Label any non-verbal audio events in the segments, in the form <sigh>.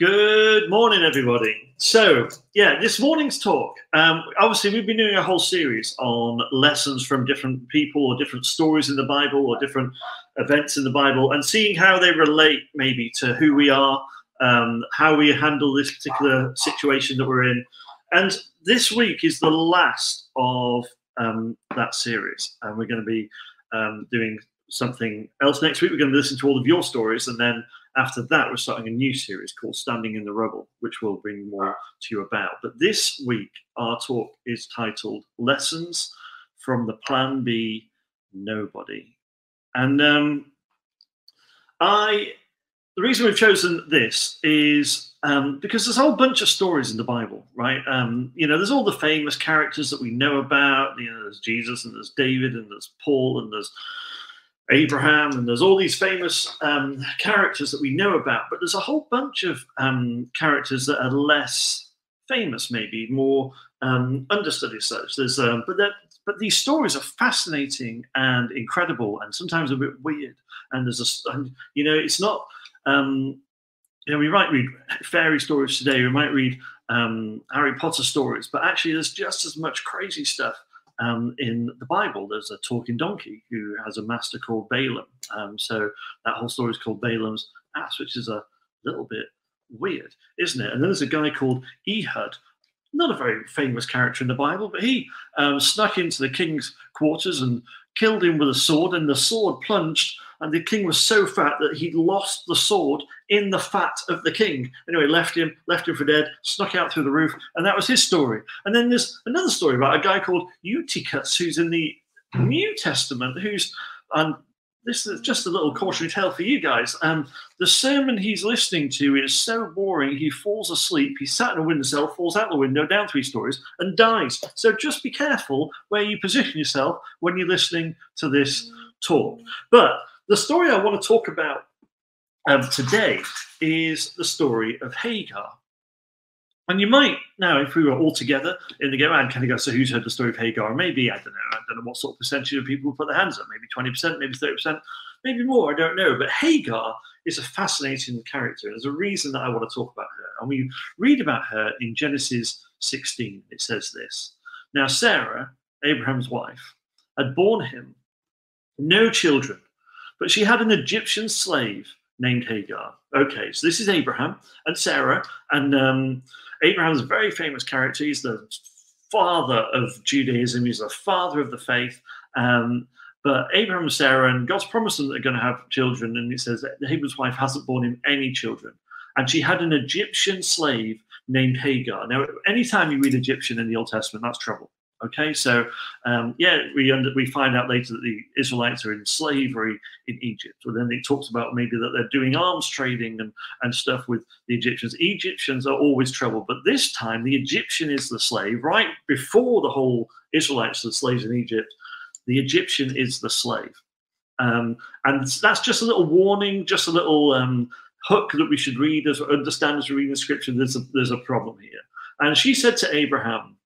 Good morning, everybody. So, yeah, this morning's talk. Um, obviously, we've been doing a whole series on lessons from different people or different stories in the Bible or different events in the Bible and seeing how they relate maybe to who we are, um, how we handle this particular situation that we're in. And this week is the last of um, that series. And we're going to be um, doing something else next week. We're going to listen to all of your stories and then after that, we're starting a new series called Standing in the Rubble, which we'll bring more to you about. But this week, our talk is titled Lessons from the Plan B Nobody. And um, I, the reason we've chosen this is um, because there's a whole bunch of stories in the Bible, right? Um, you know, there's all the famous characters that we know about. You know, there's Jesus and there's David and there's Paul and there's Abraham, and there's all these famous um, characters that we know about, but there's a whole bunch of um, characters that are less famous, maybe more um, understudied such. There's, um, but that, but these stories are fascinating and incredible, and sometimes a bit weird. And there's a, and, you know, it's not. Um, you know, we might read fairy stories today. We might read um, Harry Potter stories, but actually, there's just as much crazy stuff um, in the Bible, there's a talking donkey who has a master called Balaam. Um, so that whole story is called Balaam's ass, which is a little bit weird, isn't it? And then there's a guy called Ehud, not a very famous character in the Bible, but he um, snuck into the king's quarters and killed him with a sword, and the sword plunged and the king was so fat that he lost the sword in the fat of the king. Anyway, left him, left him for dead, snuck out through the roof, and that was his story. And then there's another story about a guy called Eutychus, who's in the New Testament, who's and this is just a little cautionary tale for you guys. Um, the sermon he's listening to is so boring, he falls asleep. He sat in a windowsill, falls out the window, down three stories, and dies. So just be careful where you position yourself when you're listening to this talk. But the story I want to talk about um, today is the story of Hagar. And you might now, if we were all together in the game, and kind of go, so who's heard the story of Hagar? Maybe, I don't know, I don't know what sort of percentage of people put their hands up, maybe 20%, maybe 30%, maybe more, I don't know. But Hagar is a fascinating character. There's a reason that I want to talk about her. And we read about her in Genesis 16. It says this Now, Sarah, Abraham's wife, had borne him no children but she had an Egyptian slave named Hagar. Okay, so this is Abraham and Sarah, and um, Abraham's a very famous character. He's the father of Judaism. He's the father of the faith. Um, but Abraham and Sarah, and God's promised them they're going to have children, and it says that Abraham's wife hasn't borne him any children, and she had an Egyptian slave named Hagar. Now, anytime you read Egyptian in the Old Testament, that's trouble. Okay, so um, yeah, we under, we find out later that the Israelites are in slavery in Egypt. But then it talks about maybe that they're doing arms trading and, and stuff with the Egyptians. Egyptians are always trouble, but this time the Egyptian is the slave. Right before the whole Israelites are the slaves in Egypt, the Egyptian is the slave, um, and that's just a little warning, just a little um, hook that we should read as understand as we read the scripture. There's a, there's a problem here. And she said to Abraham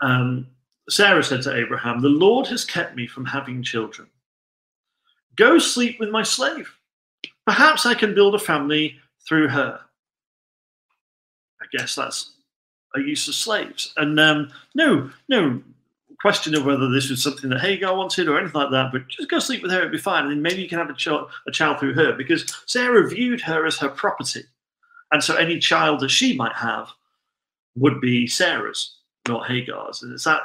um, Sarah said to Abraham, The Lord has kept me from having children. Go sleep with my slave. Perhaps I can build a family through her. I guess that's a use of slaves. And um, no, no question of whether this was something that Hagar wanted or anything like that, but just go sleep with her, it'd be fine. And then maybe you can have a child, a child through her because Sarah viewed her as her property. And so any child that she might have would be Sarah's not Hagar's. And it's that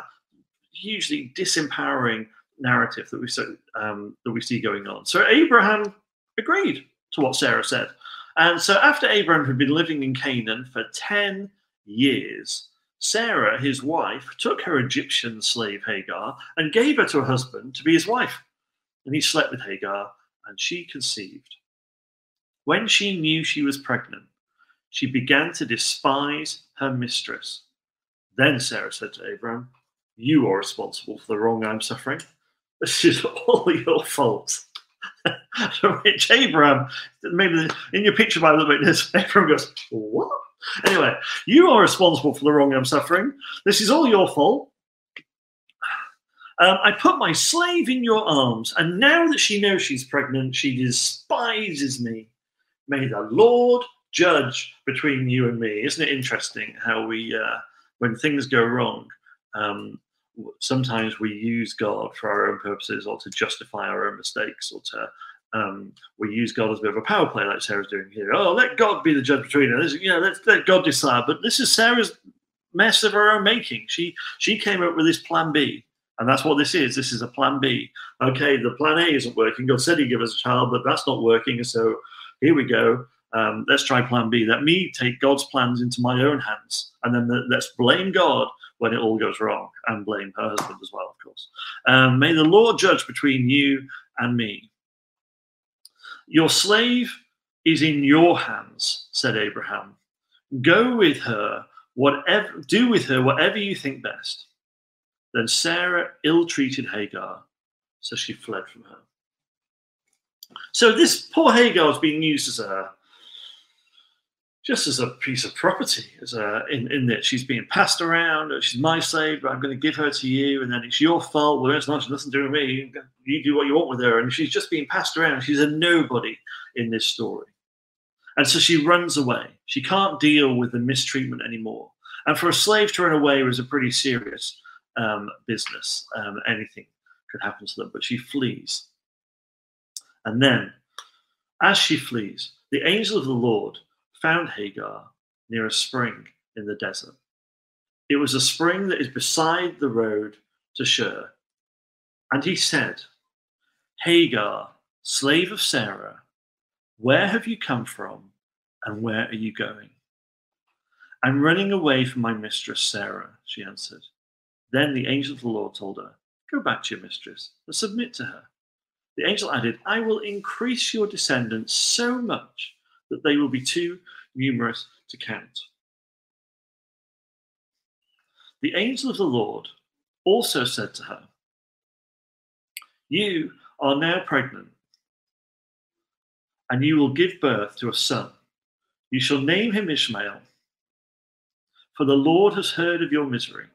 hugely disempowering narrative that we so um, that we see going on. So Abraham agreed to what Sarah said, and so after Abraham had been living in Canaan for ten years, Sarah, his wife, took her Egyptian slave Hagar and gave her to her husband to be his wife, and he slept with Hagar, and she conceived. When she knew she was pregnant, she began to despise her mistress then Sarah said to Abraham, You are responsible for the wrong I'm suffering. This is <laughs> all your fault. <laughs> which Abraham, maybe in your picture by the way, this, <laughs> Abraham goes, What? Anyway, you are responsible for the wrong I'm suffering. This is all your fault. Um, I put my slave in your arms, and now that she knows she's pregnant, she despises me. May the Lord judge between you and me. Isn't it interesting how we, uh, when things go wrong, um, sometimes we use God for our own purposes or to justify our own mistakes or to um, we use God as a bit of a power play, like Sarah's doing here. Oh, let God be the judge between us. You know, let, let God decide. But this is Sarah's mess of her own making. She she came up with this plan B, and that's what this is. This is a plan B. Okay, the plan A isn't working. God said He'd give us a child, but that's not working. So here we go. Um, let's try plan B. Let me take God's plans into my own hands, and then the, let's blame God when it all goes wrong, and blame her husband as well, of course. Um, may the Lord judge between you and me. Your slave is in your hands, said Abraham. Go with her, whatever do with her whatever you think best. Then Sarah ill-treated Hagar, so she fled from her. So this poor Hagar is being used as a just as a piece of property, as a, in, in that she's being passed around. She's my slave, but I'm going to give her to you, and then it's your fault. Well, it's not. She doesn't do with me. You do what you want with her, and she's just being passed around. She's a nobody in this story, and so she runs away. She can't deal with the mistreatment anymore. And for a slave to run away was a pretty serious um, business. Um, anything could happen to them, but she flees. And then, as she flees, the angel of the Lord found Hagar near a spring in the desert. It was a spring that is beside the road to Shur. And he said, Hagar, slave of Sarah, where have you come from and where are you going? I'm running away from my mistress Sarah, she answered. Then the angel of the Lord told her, Go back to your mistress and submit to her. The angel added, I will increase your descendants so much that they will be too numerous to count. The angel of the Lord also said to her, You are now pregnant, and you will give birth to a son. You shall name him Ishmael, for the Lord has heard of your misery.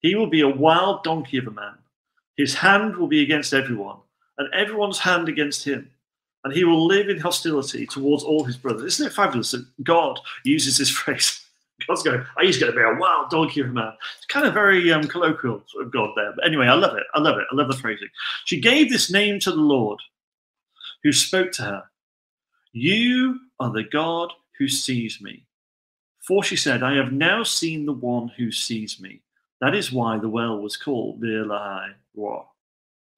He will be a wild donkey of a man. His hand will be against everyone, and everyone's hand against him and he will live in hostility towards all his brothers. Isn't it fabulous that God uses this <laughs> phrase? God's going, oh, he's going to be a wild donkey of a man. It's kind of very um, colloquial of God there. But anyway, I love it. I love it. I love the phrasing. She gave this name to the Lord who spoke to her You are the God who sees me. For she said, I have now seen the one who sees me. That is why the well was called Beer Lahai Roi.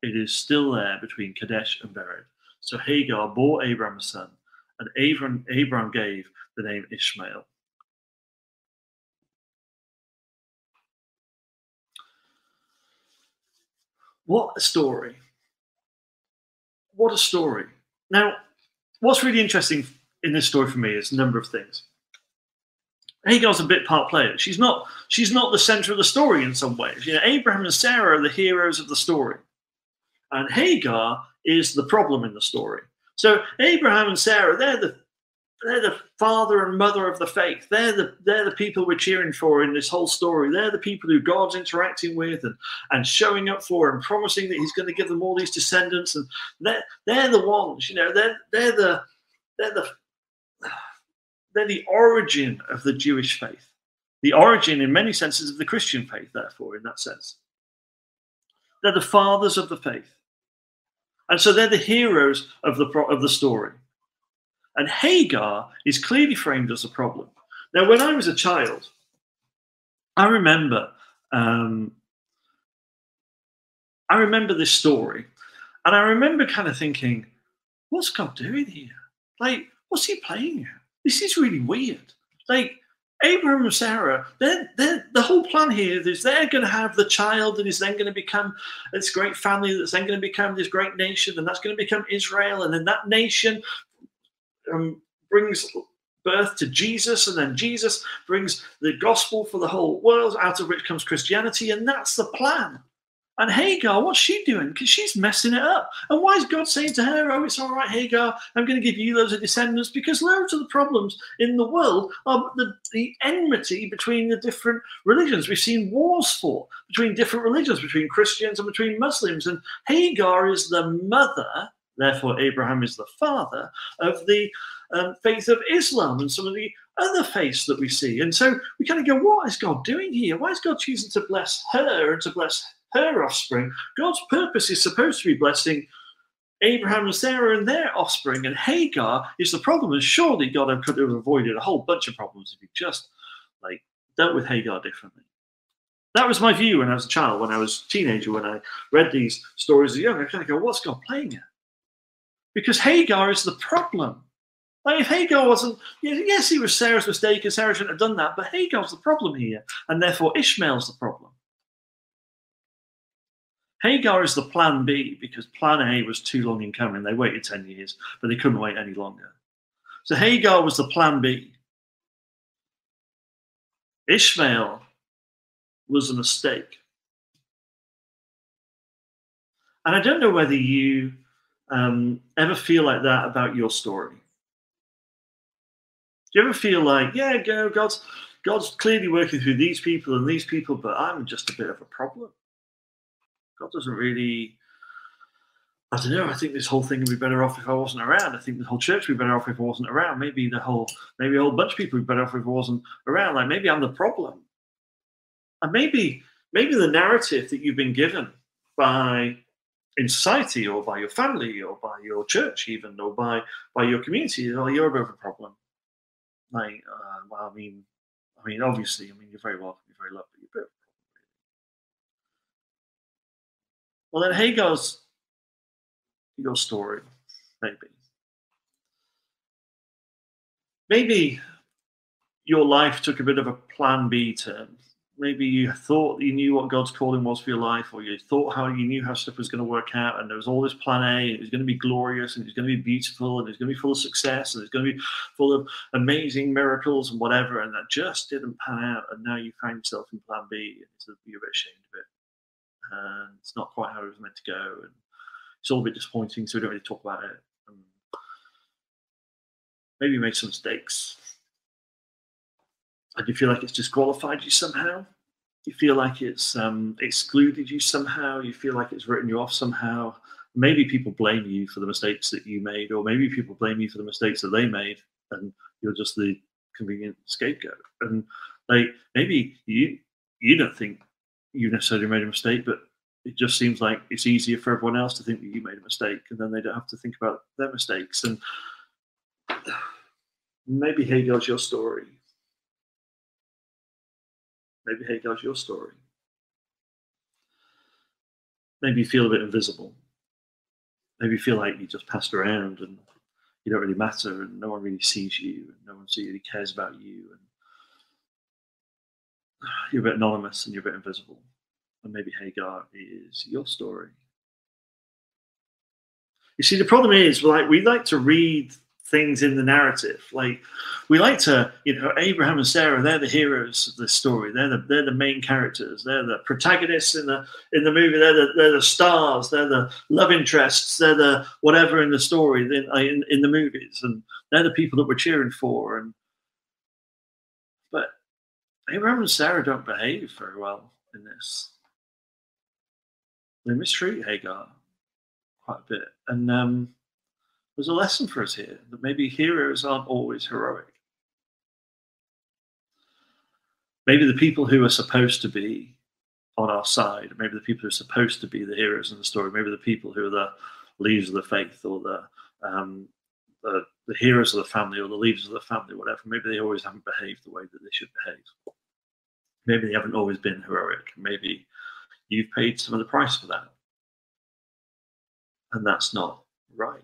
It is still there between Kadesh and Bered. So Hagar bore Abraham a son, and Abram, Abraham gave the name Ishmael. What a story! What a story. Now, what's really interesting in this story for me is a number of things. Hagar's a bit part player. She's not she's not the center of the story in some ways. You know, Abraham and Sarah are the heroes of the story. And Hagar is the problem in the story. So Abraham and Sarah, they're the they're the father and mother of the faith. They're the they're the people we're cheering for in this whole story. They're the people who God's interacting with and, and showing up for and promising that He's going to give them all these descendants. And they're they're the ones, you know, they're they're the they're the they're the origin of the Jewish faith. The origin, in many senses, of the Christian faith, therefore, in that sense. They're the fathers of the faith. And so they're the heroes of the, of the story. And Hagar is clearly framed as a problem. Now, when I was a child, I remember, um, I remember this story, and I remember kind of thinking, "What's God doing here? Like, what's He playing here? This is really weird. Like, Abraham and Sarah, they're, they're, the whole plan here is they're going to have the child that is then going to become this great family that's then going to become this great nation, and that's going to become Israel. And then that nation um, brings birth to Jesus, and then Jesus brings the gospel for the whole world, out of which comes Christianity. And that's the plan. And Hagar, what's she doing? Because she's messing it up. And why is God saying to her, Oh, it's all right, Hagar, I'm going to give you loads of descendants? Because loads of the problems in the world are the, the enmity between the different religions. We've seen wars fought between different religions, between Christians and between Muslims. And Hagar is the mother Therefore, Abraham is the father of the um, faith of Islam and some of the other faiths that we see. And so we kind of go, what is God doing here? Why is God choosing to bless her and to bless her offspring? God's purpose is supposed to be blessing Abraham and Sarah and their offspring, and Hagar is the problem. And surely God could have avoided a whole bunch of problems if he just like dealt with Hagar differently. That was my view when I was a child, when I was a teenager, when I read these stories as young. I kind of go, what's God playing at? Because Hagar is the problem. Like if Hagar wasn't, yes, he was Sarah's mistake, and Sarah shouldn't have done that, but Hagar's the problem here, and therefore Ishmael's the problem. Hagar is the plan B because plan A was too long in coming. They waited 10 years, but they couldn't wait any longer. So Hagar was the plan B. Ishmael was a mistake. And I don't know whether you um, ever feel like that about your story. Do you ever feel like, yeah, God's God's clearly working through these people and these people, but I'm just a bit of a problem. God doesn't really. I don't know. I think this whole thing would be better off if I wasn't around. I think the whole church would be better off if I wasn't around. Maybe the whole, maybe a whole bunch of people would be better off if I wasn't around. Like maybe I'm the problem, and maybe maybe the narrative that you've been given by in society or by your family or by your church even or by by your community, is oh, you're a bit of a problem. Like, uh, well, I mean, I mean, obviously, I mean, you're very welcome, you're very lovely, you're a bit Well, then Hagar's your story, maybe. Maybe your life took a bit of a plan B turn. Maybe you thought you knew what God's calling was for your life, or you thought how you knew how stuff was going to work out, and there was all this plan A, and it was going to be glorious, and it was going to be beautiful, and it was going to be full of success, and it's going to be full of amazing miracles and whatever, and that just didn't pan out, and now you find yourself in plan B, and you're a bit ashamed of it and it's not quite how it was meant to go, and it's all a bit disappointing. So we don't really talk about it. And maybe you made some mistakes, and you feel like it's disqualified you somehow. You feel like it's um, excluded you somehow. You feel like it's written you off somehow. Maybe people blame you for the mistakes that you made, or maybe people blame you for the mistakes that they made, and you're just the convenient scapegoat. And like maybe you you don't think you necessarily made a mistake, but it just seems like it's easier for everyone else to think that you made a mistake, and then they don't have to think about their mistakes. And maybe Hagar's your story. Maybe Hagar's your story. Maybe you feel a bit invisible. Maybe you feel like you just passed around and you don't really matter, and no one really sees you, and no one really cares about you, and you're a bit anonymous and you're a bit invisible. And maybe Hagar is your story. You see, the problem is, like, we like to read things in the narrative. Like, we like to, you know, Abraham and Sarah, they're the heroes of the story. They're the they're the main characters. They're the protagonists in the in the movie. They're the they're the stars. They're the love interests. They're the whatever in the story in in, in the movies, and they're the people that we're cheering for. And Abraham and Sarah don't behave very well in this. They mistreat Hagar quite a bit. And um, there's a lesson for us here that maybe heroes aren't always heroic. Maybe the people who are supposed to be on our side, maybe the people who are supposed to be the heroes in the story, maybe the people who are the leaders of the faith or the um, the, the heroes of the family or the leaders of the family, whatever, maybe they always haven't behaved the way that they should behave. Maybe they haven't always been heroic. Maybe you've paid some of the price for that. And that's not right.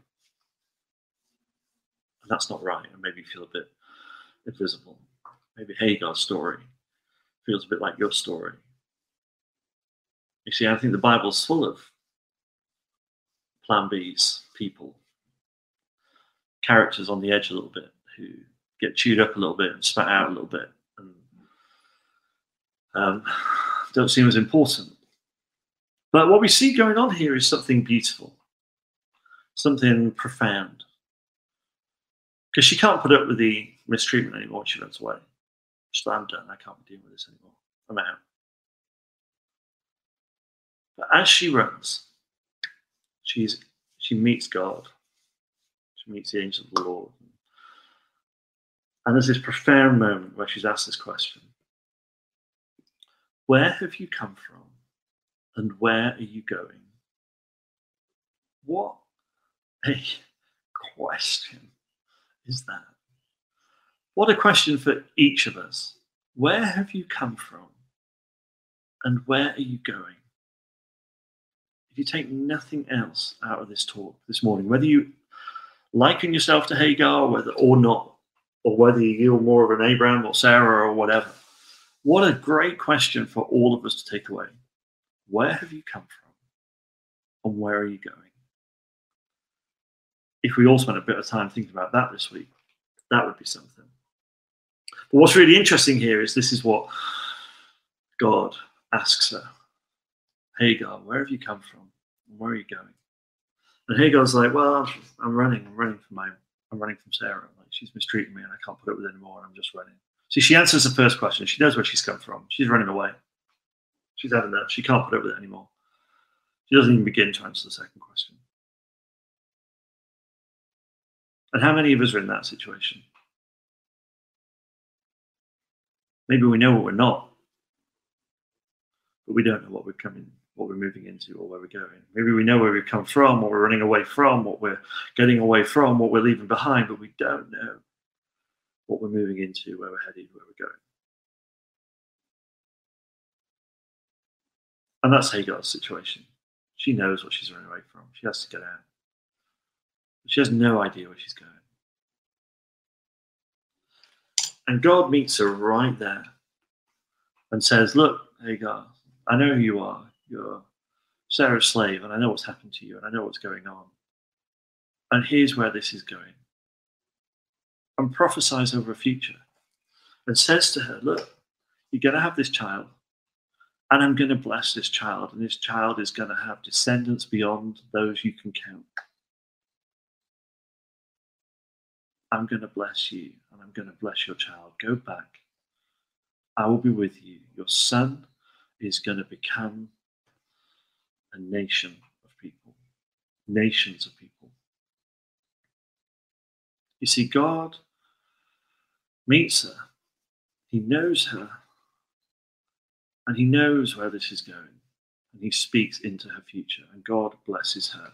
And that's not right. And maybe you feel a bit invisible. Maybe Hagar's story feels a bit like your story. You see, I think the Bible's full of plan B's, people, characters on the edge a little bit who get chewed up a little bit and spat out a little bit um, don't seem as important. But what we see going on here is something beautiful, something profound. Because she can't put up with the mistreatment anymore. She runs away. She's like, I'm done. I can't be dealing with this anymore. I'm out. But as she runs, she's she meets God. She meets the angel of the Lord. And there's this profound moment where she's asked this question Where have you come from? And where are you going? What a question is that? What a question for each of us. Where have you come from? And where are you going? If you take nothing else out of this talk this morning, whether you liken yourself to Hagar whether or not, or whether you're more of an Abraham or Sarah or whatever, what a great question for all of us to take away. Where have you come from? And where are you going? If we all spent a bit of time thinking about that this week, that would be something. But what's really interesting here is this is what God asks her Hagar, where have you come from? Where are you going? And Hagar's like, Well, I'm running. I'm running from my, I'm running from Sarah. Like, she's mistreating me and I can't put up with it anymore. And I'm just running. See, she answers the first question. She knows where she's come from. She's running away. She's had enough. She can't put up with it anymore. She doesn't even begin to answer the second question. And how many of us are in that situation? Maybe we know what we're not, but we don't know what we're coming, what we're moving into, or where we're going. Maybe we know where we've come from, what we're running away from, what we're getting away from, what we're leaving behind, but we don't know what we're moving into, where we're headed, where we're going. And that's Hagar's situation. She knows what she's running away from. She has to get out. She has no idea where she's going. And God meets her right there and says, Look, Hagar, I know who you are. You're Sarah's slave, and I know what's happened to you, and I know what's going on. And here's where this is going. And prophesies over a future and says to her, Look, you're going to have this child, and I'm going to bless this child, and this child is going to have descendants beyond those you can count. I'm going to bless you and I'm going to bless your child. Go back. I will be with you. Your son is going to become a nation of people, nations of people. You see, God meets her, He knows her, and He knows where this is going, and He speaks into her future, and God blesses her,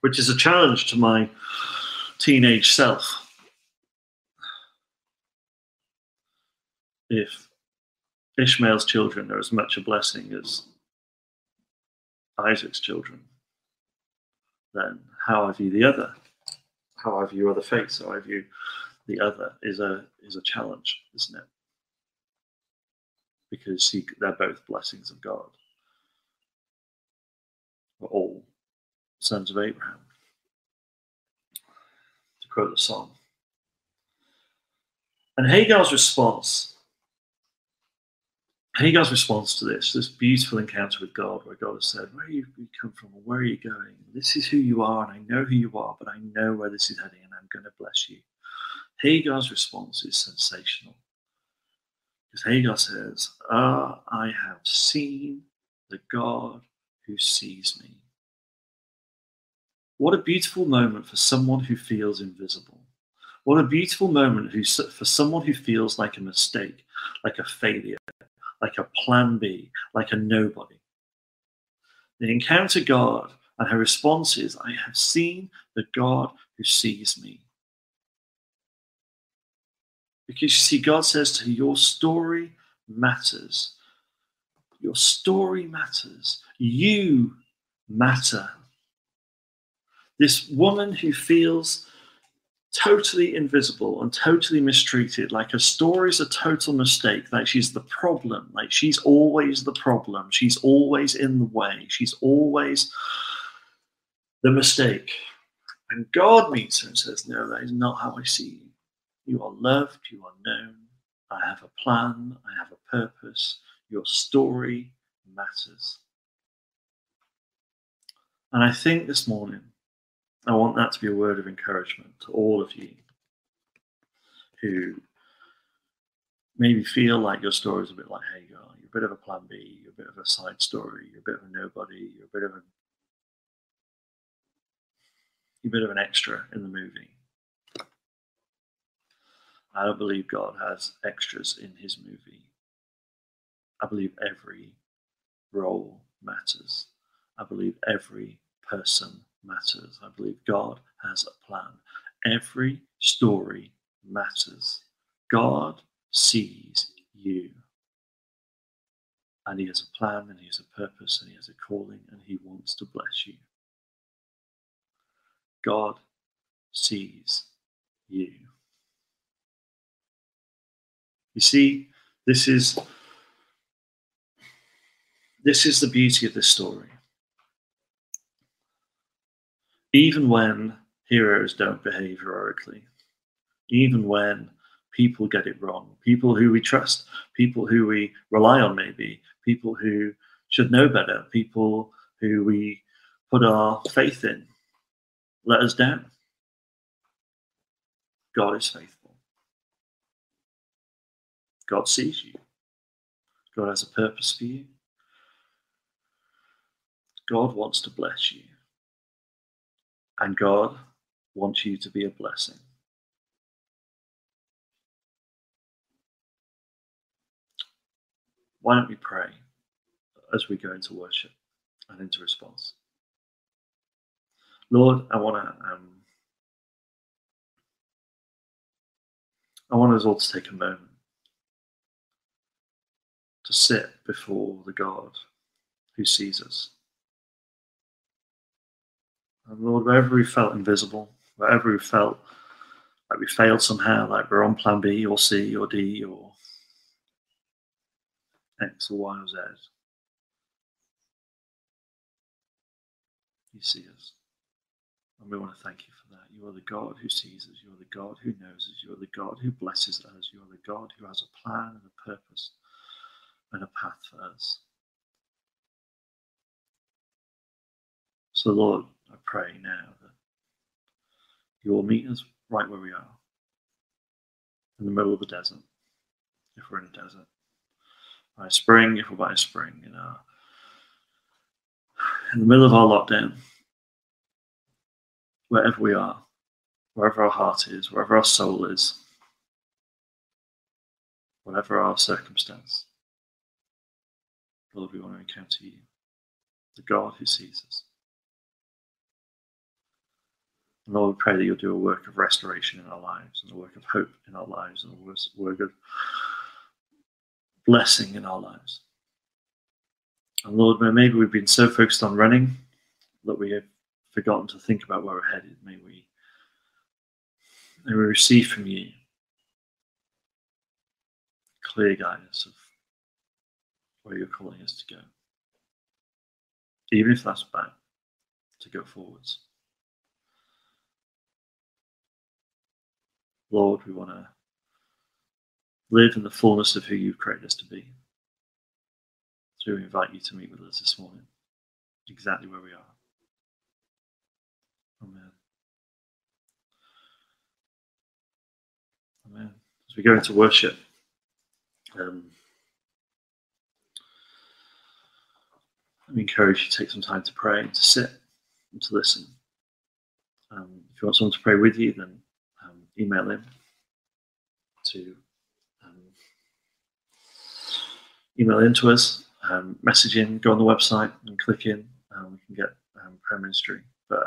which is a challenge to my teenage self. If Ishmael's children are as much a blessing as Isaac's children, then how I view the other, how I view other faiths, how I view the other is a is a challenge, isn't it? Because he, they're both blessings of God. We're all sons of Abraham To quote the song. And Hagar's response, Hagar's response to this, this beautiful encounter with God, where God has said, Where have you come from, where are you going? This is who you are, and I know who you are, but I know where this is heading, and I'm going to bless you. Hagar's response is sensational. Because Hagar says, Ah, I have seen the God who sees me. What a beautiful moment for someone who feels invisible. What a beautiful moment for someone who feels like a mistake, like a failure, like a plan B, like a nobody. They encounter God, and her response is, I have seen the God who sees me. Because you see, God says to her, Your story matters. Your story matters. You matter. This woman who feels totally invisible and totally mistreated, like her story's a total mistake, like she's the problem, like she's always the problem, she's always in the way, she's always the mistake. And God meets her and says, No, that is not how I see you. You are loved, you are known. I have a plan, I have a purpose. Your story matters. And I think this morning, I want that to be a word of encouragement to all of you who maybe feel like your story is a bit like Hagar. You're a bit of a plan B, you're a bit of a side story, you're a bit of a nobody, you're a bit of a You're a bit of an extra in the movie. I don't believe God has extras in his movie. I believe every role matters. I believe every person matters. I believe God has a plan. Every story matters. God sees you. And He has a plan, and He has a purpose, and He has a calling, and He wants to bless you. God sees you. You see, this is this is the beauty of this story. Even when heroes don't behave heroically, even when people get it wrong, people who we trust, people who we rely on, maybe, people who should know better, people who we put our faith in, let us down. God is faithful. God sees you. God has a purpose for you. God wants to bless you. And God wants you to be a blessing. Why don't we pray as we go into worship and into response? Lord, I want to um, I want us all to take a moment to sit before the God who sees us. And Lord, wherever we felt invisible, wherever we felt like we failed somehow, like we're on plan B or C or D or X or Y or Z, you see us. And we want to thank you for that. You are the God who sees us. You are the God who knows us. You are the God who blesses us. You are the God who has a plan and a purpose and a path for us. So, Lord, I pray now that you will meet us right where we are, in the middle of the desert, if we're in a desert, by a spring, if we're by a spring, in, our, in the middle of our lockdown, wherever we are, wherever our heart is, wherever our soul is, whatever our circumstance. Lord, we want to encounter you, the God who sees us. And Lord, we pray that you'll do a work of restoration in our lives, and a work of hope in our lives, and a work of blessing in our lives. And Lord, maybe we've been so focused on running that we have forgotten to think about where we're headed. May we, may we receive from you clear guidance of where you're calling us to go. Even if that's back, to go forwards. Lord, we want to live in the fullness of who you've created us to be. So we invite you to meet with us this morning, exactly where we are. Amen. Amen. As we go into worship, um, me encourage you to take some time to pray and to sit and to listen. Um, if you want someone to pray with you, then um, email in to um, email in to us, um, message in, go on the website and click in. Um, we can get um, prayer ministry. But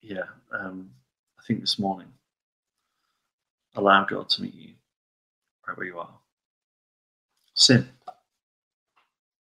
yeah, I think this morning, allow God to meet you right where you are. Sin.